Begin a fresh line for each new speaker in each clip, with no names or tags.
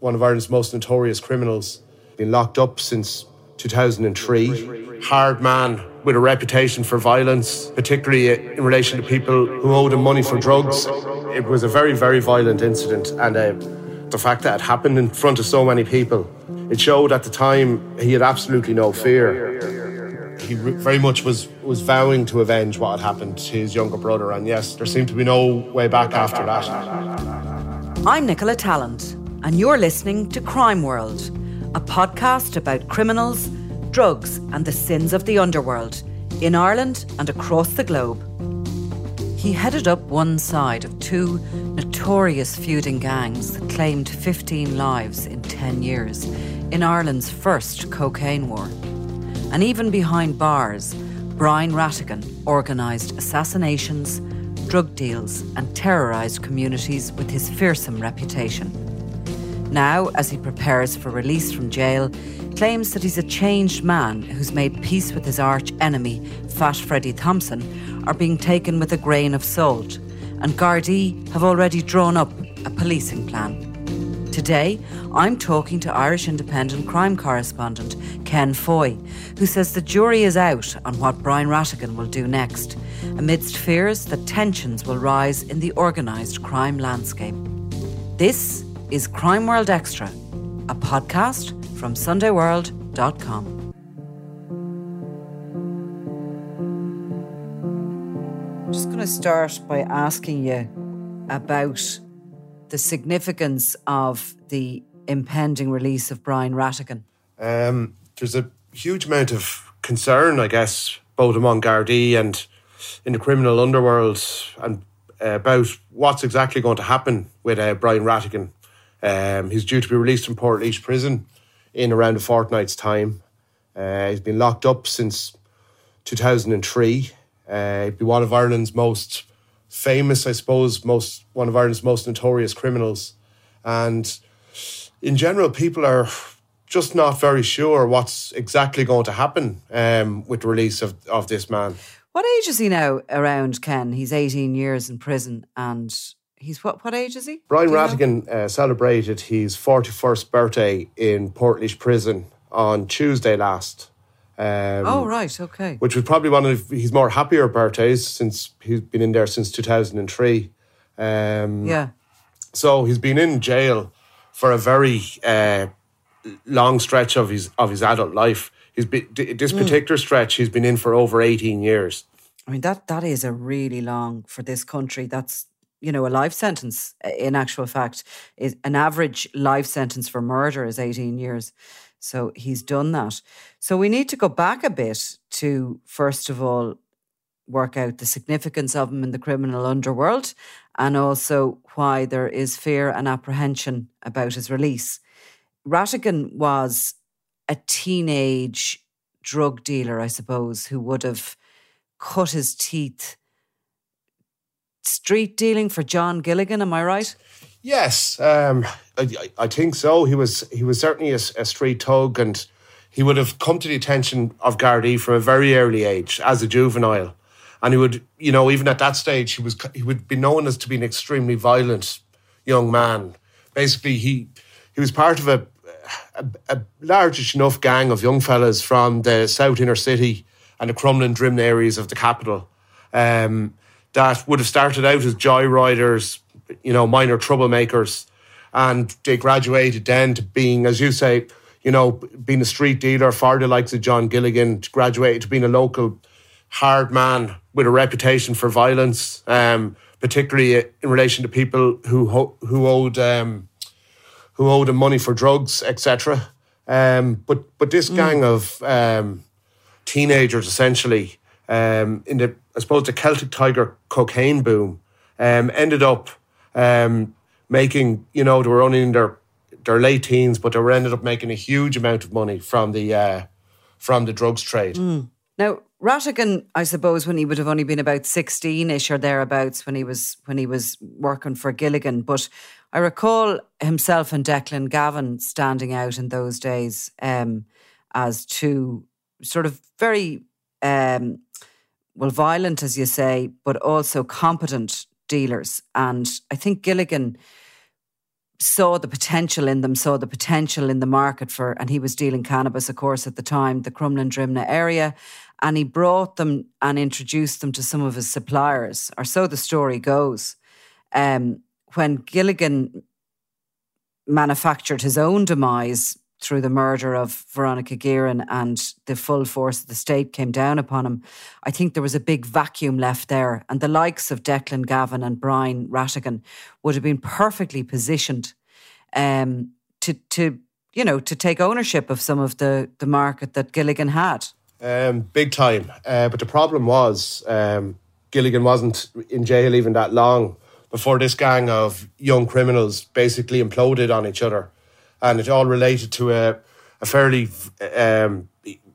one of Ireland's most notorious criminals. Been locked up since 2003. Hard man with a reputation for violence, particularly in relation to people who owed him money for drugs. It was a very, very violent incident, and uh, the fact that it happened in front of so many people, it showed at the time he had absolutely no fear. He very much was, was vowing to avenge what had happened to his younger brother, and yes, there seemed to be no way back after that.
I'm Nicola Tallant, and you're listening to Crime World, a podcast about criminals, drugs, and the sins of the underworld in Ireland and across the globe. He headed up one side of two notorious feuding gangs that claimed 15 lives in 10 years in Ireland's first cocaine war. And even behind bars, Brian Rattigan organised assassinations, drug deals, and terrorised communities with his fearsome reputation. Now, as he prepares for release from jail, claims that he's a changed man who's made peace with his arch enemy, Fat Freddie Thompson, are being taken with a grain of salt, and Gardaí have already drawn up a policing plan. Today, I'm talking to Irish Independent crime correspondent Ken Foy, who says the jury is out on what Brian Rattigan will do next, amidst fears that tensions will rise in the organised crime landscape. This is Crime World Extra, a podcast from SundayWorld.com. I'm just going to start by asking you about the significance of the impending release of Brian Rattigan.
Um, there's a huge amount of concern, I guess, both among Gardaí and in the criminal underworld, and uh, about what's exactly going to happen with uh, Brian Rattigan. Um, he's due to be released from Port Portlaoise Prison in around a fortnight's time. Uh, he's been locked up since 2003. Uh, he'd be one of Ireland's most famous, I suppose, most one of Ireland's most notorious criminals. And in general, people are just not very sure what's exactly going to happen um, with the release of, of this man.
What age is he now around, Ken? He's 18 years in prison and he's what, what age is he?
Brian Rattigan uh, celebrated his 41st birthday in Portlaoise Prison on Tuesday last.
Um, oh, right, okay.
Which was probably one of his more happier birthdays since he's been in there since 2003.
Um, yeah.
So he's been in jail for a very uh, long stretch of his of his adult life. He's been, this hmm. particular mm. stretch he's been in for over 18 years.
I mean that that is a really long for this country. That's you know a life sentence. Uh, in actual fact, is an average life sentence for murder is 18 years. So he's done that. So we need to go back a bit to, first of all, work out the significance of him in the criminal underworld and also why there is fear and apprehension about his release. Rattigan was a teenage drug dealer, I suppose, who would have cut his teeth street dealing for John Gilligan. Am I right?
Yes, um, I, I, think so. He was he was certainly a, a, street thug, and he would have come to the attention of Gardaí from a very early age as a juvenile, and he would, you know, even at that stage, he was he would be known as to be an extremely violent young man. Basically, he he was part of a a, a largish enough gang of young fellas from the south inner city and the Crumlin Drimnagh areas of the capital um, that would have started out as joyriders you know, minor troublemakers. And they graduated then to being, as you say, you know, being a street dealer for the likes of John Gilligan, graduated to being a local hard man with a reputation for violence, um, particularly in relation to people who who owed um, who owed him money for drugs, etc. Um, but but this mm. gang of um, teenagers, essentially, um, in the I suppose the Celtic Tiger cocaine boom, um, ended up um, making, you know, they were only in their their late teens, but they were ended up making a huge amount of money from the uh, from the drugs trade.
Mm. Now, Rattigan, I suppose, when he would have only been about sixteen-ish or thereabouts, when he was when he was working for Gilligan, but I recall himself and Declan Gavin standing out in those days um, as two sort of very um, well violent, as you say, but also competent dealers. And I think Gilligan saw the potential in them, saw the potential in the market for, and he was dealing cannabis, of course, at the time, the Crumlin Drimnagh area. And he brought them and introduced them to some of his suppliers, or so the story goes. Um, when Gilligan manufactured his own demise through the murder of Veronica Guerin and the full force of the state came down upon him, I think there was a big vacuum left there. And the likes of Declan Gavin and Brian Rattigan would have been perfectly positioned um, to, to, you know, to take ownership of some of the, the market that Gilligan had.
Um, big time. Uh, but the problem was um, Gilligan wasn't in jail even that long before this gang of young criminals basically imploded on each other and it all related to a, a fairly um,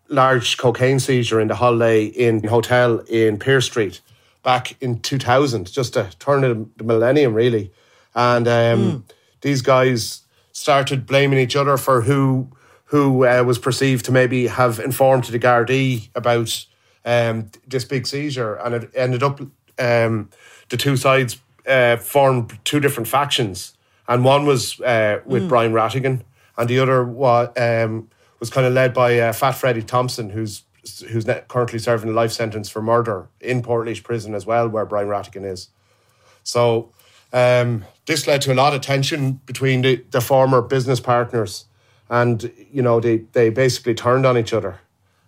large cocaine seizure in the Holiday Inn Hotel in Pearse Street back in 2000, just to turn of the millennium, really. And um, mm. these guys started blaming each other for who who uh, was perceived to maybe have informed the Gardaí about um, this big seizure, and it ended up um, the two sides uh, formed two different factions and one was uh, with mm. Brian Rattigan, and the other was um, was kind of led by uh, Fat Freddie Thompson, who's who's currently serving a life sentence for murder in Portlaoise Prison as well, where Brian Rattigan is. So um, this led to a lot of tension between the, the former business partners, and you know they they basically turned on each other,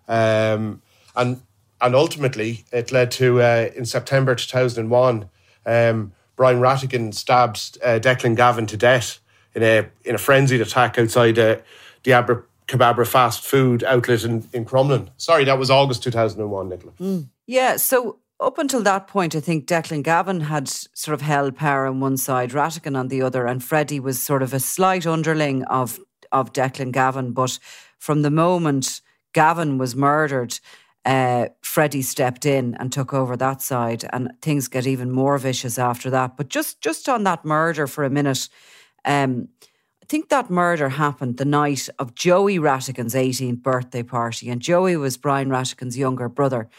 um, and and ultimately it led to uh, in September two thousand and one. Um, Brian Rattigan stabbed uh, Declan Gavin to death in a in a frenzied attack outside uh, the Abra Kebabra fast food outlet in, in Crumlin. Sorry, that was August 2001, Nicola. Mm.
Yeah, so up until that point, I think Declan Gavin had sort of held power on one side, Rattigan on the other, and Freddie was sort of a slight underling of of Declan Gavin. But from the moment Gavin was murdered, uh, Freddie stepped in and took over that side, and things get even more vicious after that. But just just on that murder for a minute, um, I think that murder happened the night of Joey Rattigan's 18th birthday party, and Joey was Brian Rattigan's younger brother,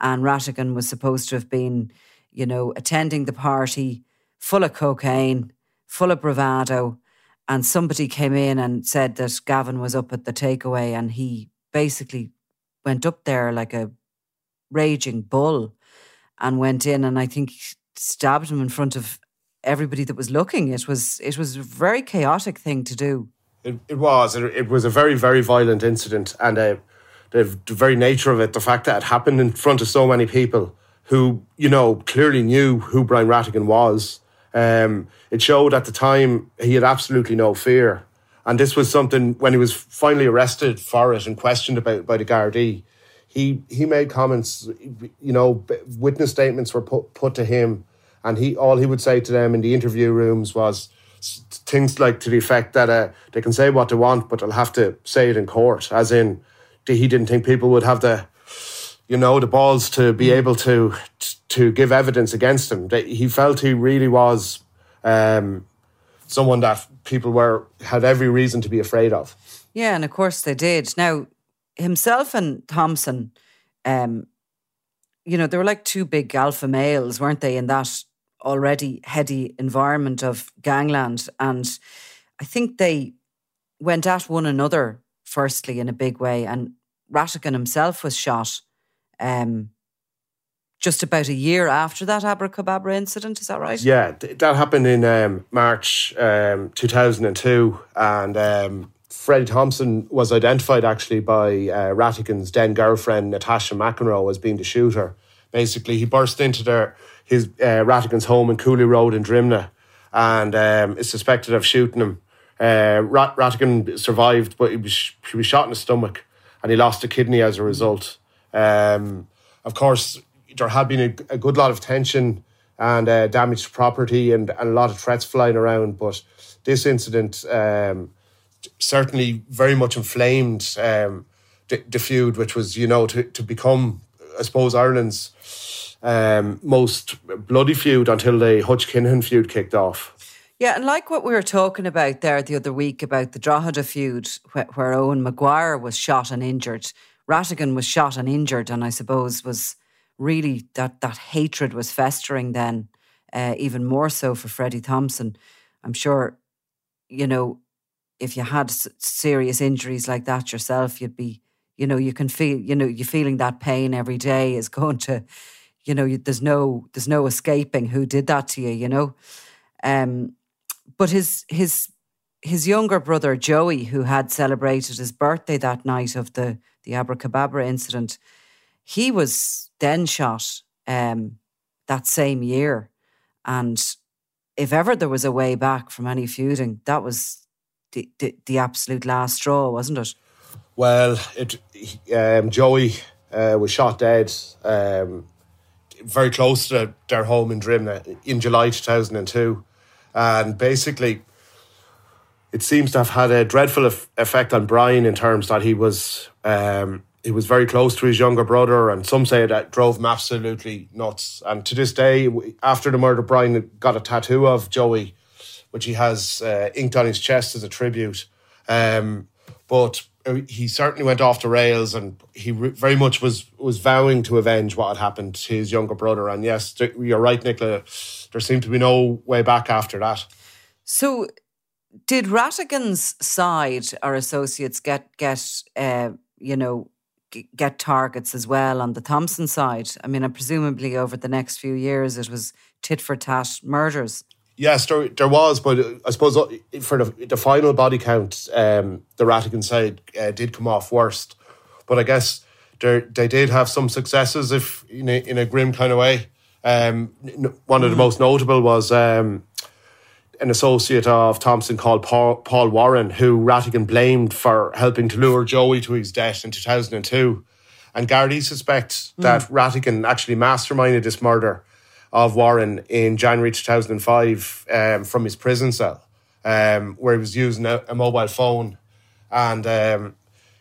and Rattigan was supposed to have been, you know, attending the party full of cocaine, full of bravado. And somebody came in and said that Gavin was up at the takeaway, and he basically went up there like a raging bull and went in and I think stabbed him in front of everybody that was looking. It was it was a very chaotic thing to do.
It, it was. It, was a very very violent incident, and uh, the, the very nature of it, the fact that it happened in front of so many people who you know clearly knew who Brian Rattigan was. Um, it showed at the time he had absolutely no fear and this was something when he was finally arrested for it and questioned about by the Gardaí. He he made comments, you know, witness statements were put put to him, and he all he would say to them in the interview rooms was things like to the effect that uh, they can say what they want, but they'll have to say it in court. As in, he didn't think people would have the, you know, the balls to be able to to give evidence against him. He felt he really was um, someone that people were had every reason to be afraid of.
Yeah, and of course they did. Now, himself and Thompson, um, you know, they were like two big alpha males, weren't they, in that already heady environment of gangland. And I think they went at one another, firstly, in a big way. And Rattigan himself was shot um, just about a year after that Abrakebabra incident. Is that right?
Yeah, that happened in um, March um, 2002. And um, Freddie Thompson was identified actually by uh, Rattigan's then girlfriend, Natasha McEnroe, as being the shooter. Basically, he burst into their, his uh, Rattigan's home in Cooley Road in Drimnagh and um, is suspected of shooting him. Uh, Rat- Rattigan survived, but he was, he was shot in the stomach and he lost a kidney as a result. Um, of course, there had been a, a good lot of tension and uh, damage to property and, and a lot of threats flying around. But this incident um, certainly very much inflamed um, the, the, feud, which was, you know, to, to become, I suppose, Ireland's um, most bloody feud until the Hutch Kinahan feud kicked off.
Yeah, and like what we were talking about there the other week about the Drogheda feud, where, where Owen Maguire was shot and injured, Rattigan was shot and injured, and I suppose was really that that hatred was festering then, uh, even more so for Freddie Thompson. I'm sure you know, if you had serious injuries like that yourself, you'd be, you know, you can feel, you know, you're feeling that pain every day is going to, you know, you, there's no, there's no escaping who did that to you, you know. Um, but his his his younger brother Joey, who had celebrated his birthday that night of the the Abrakebabra incident, he was then shot um, that same year, and if ever there was a way back from any feuding, that was the, the, the absolute last straw, wasn't it?
Well, it um, Joey uh, was shot dead um, very close to their home in Drimnagh in July 2002. And basically, it seems to have had a dreadful effect on Brian in terms that he was um, he was very close to his younger brother, and some say that drove him absolutely nuts. And to this day, after the murder, Brian got a tattoo of Joey, which he has uh, inked on his chest as a tribute. Um, but uh, he certainly went off the rails, and he re- very much was was vowing to avenge what had happened to his younger brother. And yes, you're right, Nicola. There seemed to be no way back after that.
So, did Rattigan's side or associates get get uh, you know get targets as well on the Thompson side? I mean, presumably over the next few years, it was tit for tat murders.
Yes, there, there was, but I suppose uh, for the, the final body count, um, the Rattigan side uh, did come off worst. But I guess they did have some successes, if in a, in a grim kind of way. Um, one of the mm. most notable was um, an associate of Thompson called Paul, Paul Warren, who Rattigan blamed for helping to lure Joey to his death in 2002. And Gardaí suspects mm. that Rattigan actually masterminded this murder of Warren in January 2005 um, from his prison cell, um, where he was using a, a mobile phone. And um,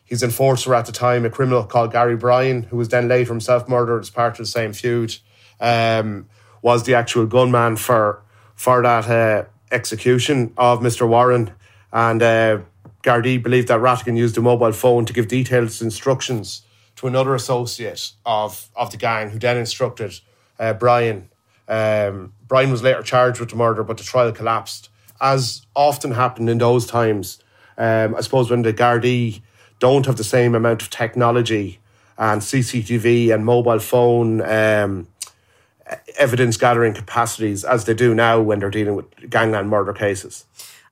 his enforcer at the time, a criminal called Gary Bryan, who was then later himself murdered as part of the same feud, um, was the actual gunman for for that uh, execution of Mr. Warren. And uh, believed that Rattigan used a mobile phone to give detailed instructions to another associate of, of the gang, who then instructed uh, Brian. Um, Brian was later charged with the murder, but the trial collapsed. As often happened in those times, um, I suppose when the Gardaí don't have the same amount of technology and CCTV and mobile phone um, evidence gathering capacities as they do now when they're dealing with gangland murder cases.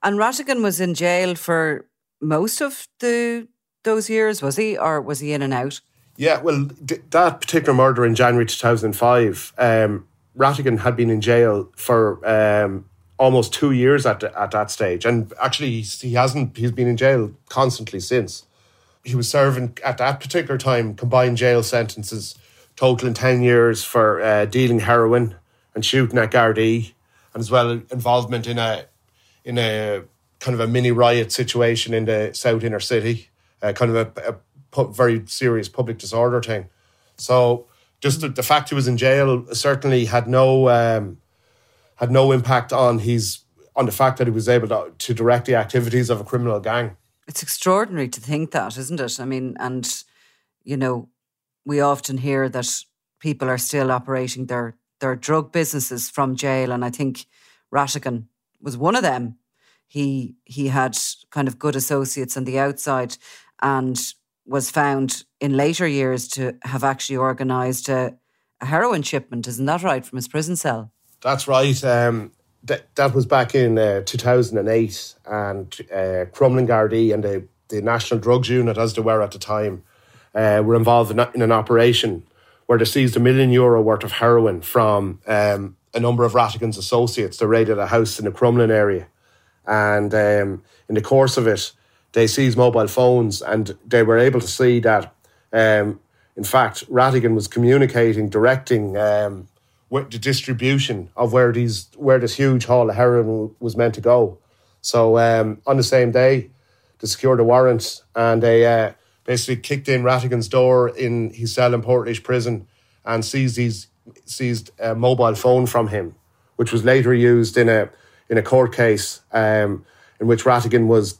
And Rattigan was in jail for most of the those years, was he, or was he in and out?
Yeah, well, th- that particular murder in January 2005, um, Rattigan had been in jail for um, almost two years at, the, at that stage. And actually, he hasn't, he's been in jail constantly since. He was serving at that particular time combined jail sentences totaling 10 years for uh, dealing heroin and shooting at Gardaí, and as well involvement in a in a kind of a mini riot situation in the south inner city, uh, kind of a, a, very serious public disorder thing. So just the, the, fact he was in jail certainly had no um, had no impact on his on the fact that he was able to, to direct the activities of a criminal gang.
It's extraordinary to think that, isn't it? I mean, and you know, we often hear that people are still operating their their drug businesses from jail, and I think Rattigan was one of them. He he had kind of good associates on the outside, and was found in later years to have actually organised a, a, heroin shipment. Isn't that right from his prison cell?
That's right. Um, that that was back in uh, 2008, and uh, Crumlin Gardaí and the the National Drugs Unit, as they were at the time, uh, were involved in, in, an operation where they seized a million euro worth of heroin from um, a number of Rattigan's associates. They raided a house in the Crumlin area. And um, in the course of it, they seized mobile phones and they were able to see that, um, in fact, Rattigan was communicating, directing um, the distribution of where these where this huge haul of heroin was meant to go. So um, on the same day, they secured a warrant and they uh, basically kicked in Rattigan's door in his cell in Portlaoise prison and seized his seized a mobile phone from him, which was later used in a in a court case um, in which Rattigan was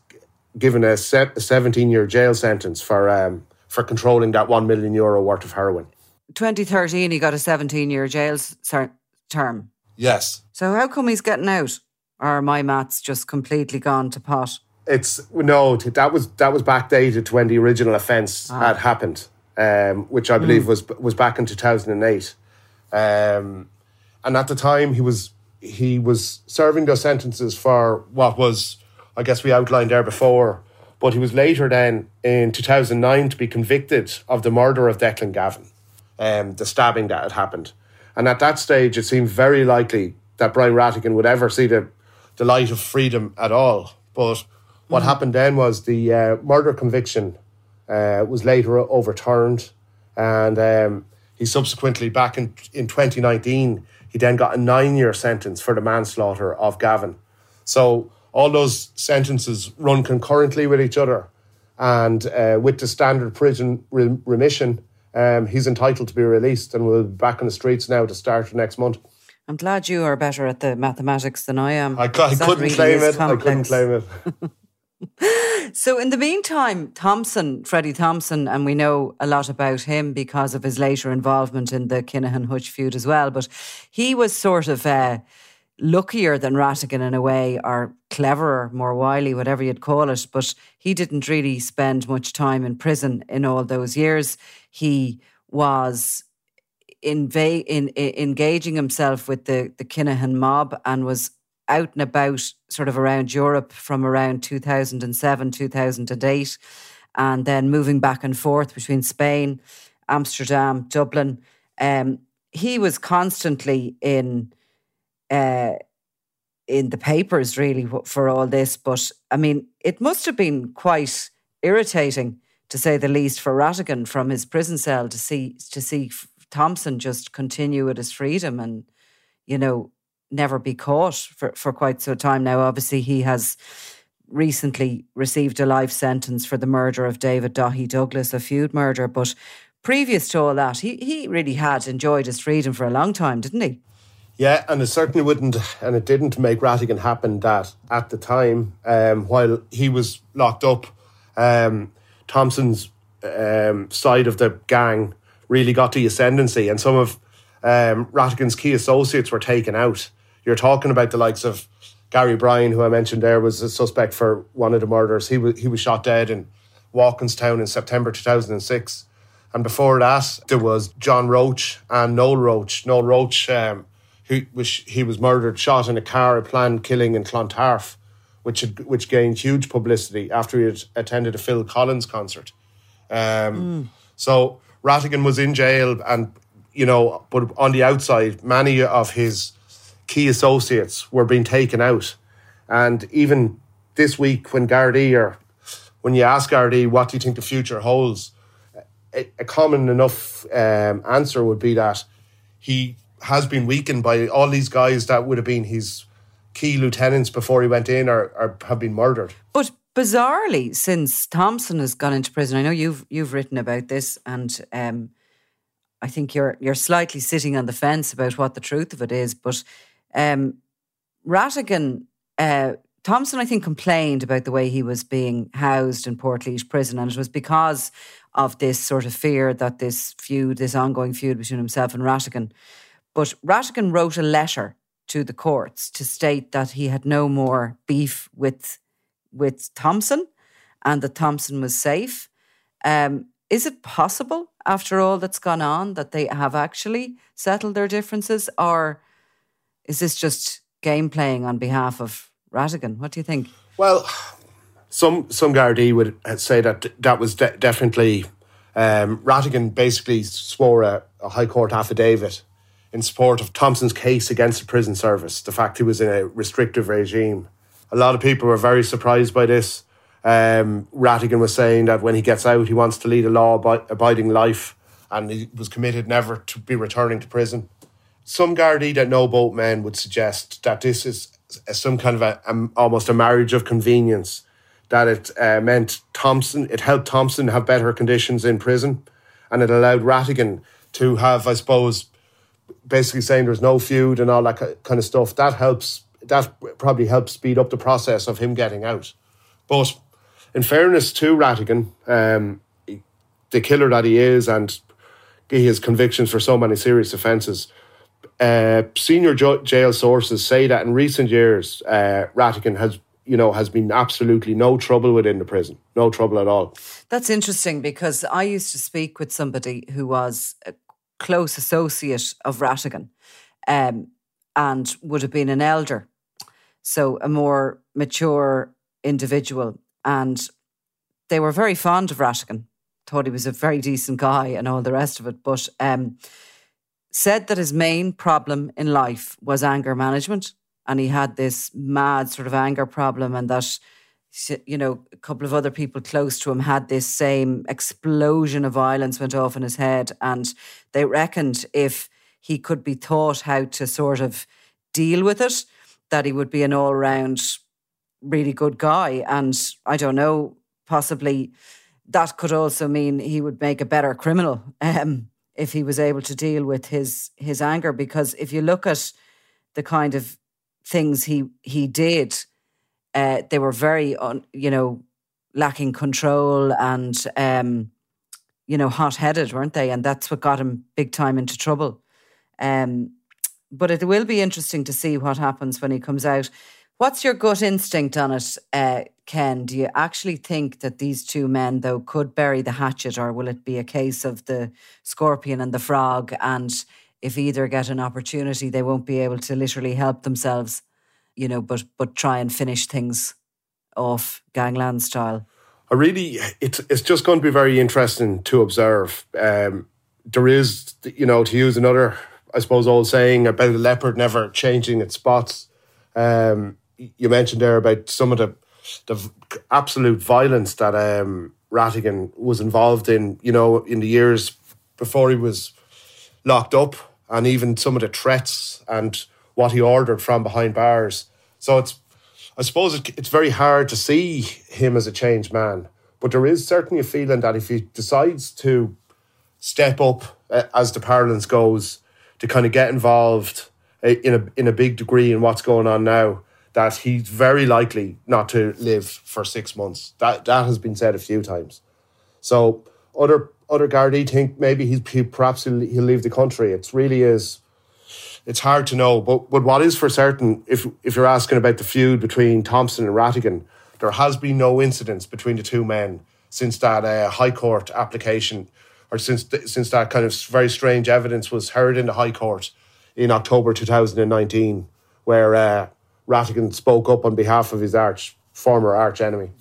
given a, se- a 17 year jail sentence for um, for controlling that 1 million euro worth of heroin.
2013, he got a 17 year jail ser- term.
Yes.
So how come he's getting out? Or are my maths just completely gone to pot?
It's no, that was that was backdated to when the original offence ah. had happened, um, which I believe mm. was was back in two thousand and eight. Um, and at the time, he was he was serving those sentences for what was, I guess, we outlined there before. But he was later then in 2009 to be convicted of the murder of Declan Gavin, um, the stabbing that had happened. And at that stage, it seemed very likely that Brian Rattigan would ever see the, the light of freedom at all. But what mm happened then was the uh, murder conviction uh, was later overturned. And um, he subsequently, back in, in 2019, he then got a nine year sentence for the manslaughter of Gavin. So all those sentences run concurrently with each other. And uh, with the standard prison re- remission, um, he's entitled to be released and will be back on the streets now to start next month.
I'm glad you are better at the mathematics than I am.
I, I couldn't really claim it. Complex. I couldn't claim it.
so in the meantime, Thompson, Freddie Thompson, and we know a lot about him because of his later involvement in the Kinahan Hutch feud as well. But he was sort of uh, luckier than Rattigan in a way, or cleverer, more wily, whatever you'd call it. But he didn't really spend much time in prison in all those years. He was in, in engaging himself with the the Kinahan mob and was out and about sort of around Europe from around 2007, 2008, and then moving back and forth between Spain, Amsterdam, Dublin. Um, he was constantly in uh, in the papers, really, for all this. But I mean, it must have been quite irritating, to say the least, for Rattigan from his prison cell to see to see Thompson just continue with his freedom and you know never be caught for, for quite some time now. Obviously, he has recently received a life sentence for the murder of David Daithí Douglas, a feud murder. But previous to all that, he, he really had enjoyed his freedom for a long time, didn't he?
Yeah, and it certainly wouldn't, and it didn't make Rattigan happen that at the time, um, while he was locked up, um, Thompson's um, side of the gang really got the ascendancy, and some of um, key associates were taken out. You're talking about the likes of Gary Bryan, who I mentioned there was a suspect for one of the murders. He was he was shot dead in Walkinstown in September 2006. And before that, there was John Roche and Noel Roche. Noel Roche, um, who was he was murdered, shot in a car, a planned killing in Clontarf, which had, which gained huge publicity after he had attended a Phil Collins concert. Um, mm. So Rattigan was in jail, and you know, but on the outside, many of his key associates were being taken out. And even this week, when Gardaí or when you ask Gardaí, what do you think the future holds? A, a common enough um, answer would be that he has been weakened by all these guys that would have been his key lieutenants before he went in or, or have been murdered.
But bizarrely, since Thompson has gone into prison, I know you've you've written about this, and um, I think you're you're slightly sitting on the fence about what the truth of it is, but um, Rattigan, uh, Thompson, I think, complained about the way he was being housed in Portlaoise prison, and it was because of this sort of fear that this feud, this ongoing feud between himself and Rattigan. But Rattigan wrote a letter to the courts to state that he had no more beef with with Thompson, and that Thompson was safe. Um, is it possible, after all that's gone on, that they have actually settled their differences, or is this just game playing on behalf of Rattigan? What do you think?
Well, some some Gardaí would say that that was de- definitely um, Rattigan basically swore a, a, High Court affidavit in support of Thompson's case against the prison service, the fact he was in a restrictive regime. A lot of people were very surprised by this. Um, Rattigan was saying that when he gets out, he wants to lead a law abiding life and he was committed never to be returning to prison some Gardaí that know boat men would suggest that this is some kind of a, a almost a marriage of convenience. That it uh, meant Thompson, it helped Thompson have better conditions in prison, and it allowed Rattigan to have, I suppose, basically saying there's no feud and all that kind of stuff. That helps. That probably helps speed up the process of him getting out. But in fairness to Rattigan, um, the killer that he is, and he has convictions for so many serious offences uh, senior jail sources say that in recent years, uh, Rattigan has you know, has been absolutely no trouble within the prison, no trouble at all.
That's interesting because I used to speak with somebody who was a close associate of Rattigan, um, and would have been an elder, so a more mature individual. And they were very fond of Rattigan. thought he was a very decent guy and all the rest of it, but um, said that his main problem in life was anger management and he had this mad sort of anger problem and that you know a couple of other people close to him had this same explosion of violence went off in his head and they reckoned if he could be taught how to sort of deal with it that he would be an all-round really good guy and i don't know possibly that could also mean he would make a better criminal um, if he was able to deal with his his anger because if you look at the kind of things he he did, uh, they were very, un, you know, lacking control and um, you know hot headed, weren't they? And that's what got him big time into trouble. Um, but it will be interesting to see what happens when he comes out. What's your gut instinct on it, uh, Ken? Do you actually think that these two men, though, could bury the hatchet, or will it be a case of the scorpion and the frog? And if either get an opportunity, they won't be able to literally help themselves, you know, but but try and finish things off gangland style.
I really, it's it's just going to be very interesting to observe. Um, there is, you know, to use another, I suppose, old saying about a leopard never changing its spots. Um, you mentioned there about some of the the absolute violence that um, Rattigan was involved in. You know, in the years before he was locked up and even some of the threats and what he ordered from behind bars. So it's, I suppose it, it's very hard to see him as a changed man. But there is certainly a feeling that if he decides to step up, uh, as the parlance goes, to kind of get involved uh, in a in a big degree in what's going on now, that he's very likely not to live for six months. That that has been said a few times. So other other Gardaí think maybe he's he, perhaps he'll, he'll leave the country. It really is. It's hard to know, but but what is for certain, if if you're asking about the feud between Thompson and Rattigan, there has been no incidents between the two men since that uh, High Court application, or since since that kind of very strange evidence was heard in the High Court in October 2019, where uh, Rattigan spoke up on behalf of his arch former arch enemy.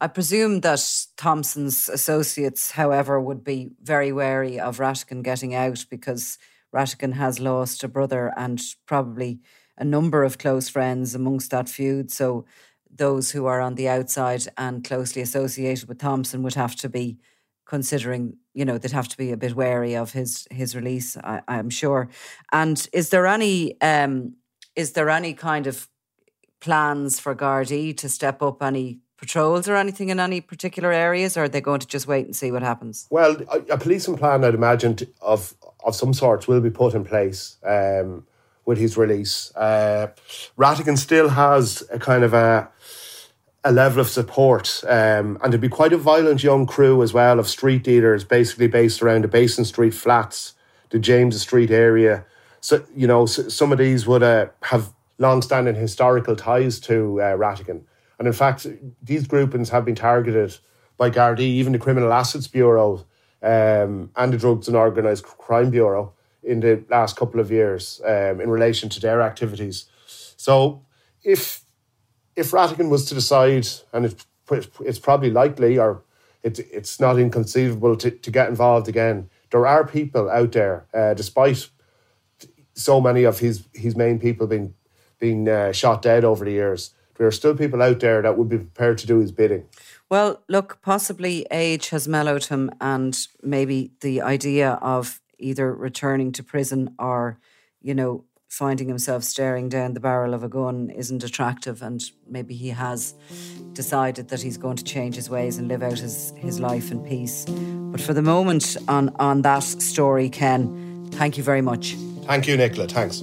I presume that Thompson's associates, however, would be very wary of Rattigan getting out because Rattigan has lost a brother and probably a number of close friends amongst that feud. So those who are on the outside and closely associated with Thompson would have to be considering, you know, they'd have to be a bit wary of his his release. I, am sure. And is there any um, is there any kind of plans for Gardaí to step up any patrols or anything in any particular areas, or are they going to just wait and see what happens?
Well, a, a policing plan, I'd imagine, of of some sorts will be put in place um, with his release. Uh, Rattigan still has a kind of a a level of support, um, and there'd be quite a violent young crew as well of street dealers, basically based around the Basin Street flats, the James Street area. So you know, so, some of these would uh, have long-standing historical ties to uh, Rattigan. And in fact, these groupings have been targeted by Gardaí, even the Criminal Assets Bureau um, and the Drugs and Organised Crime Bureau in the last couple of years um, in relation to their activities. So if if Rattigan was to decide, and it's, it's probably likely, or it, it's not inconceivable to, to get involved again, there are people out there, uh, despite so many of his, his main people being, being uh, shot dead over the years, there are still people out there that would be prepared to do his bidding.
Well, look, possibly age has mellowed him, and maybe the idea of either returning to prison or, you know, finding himself staring down the barrel of a gun isn't attractive, and maybe he has decided that he's going to change his ways and live out his, his life in peace. But for the moment, on, on that story, Ken, thank you very much.
Thank you, Nicola. Thanks.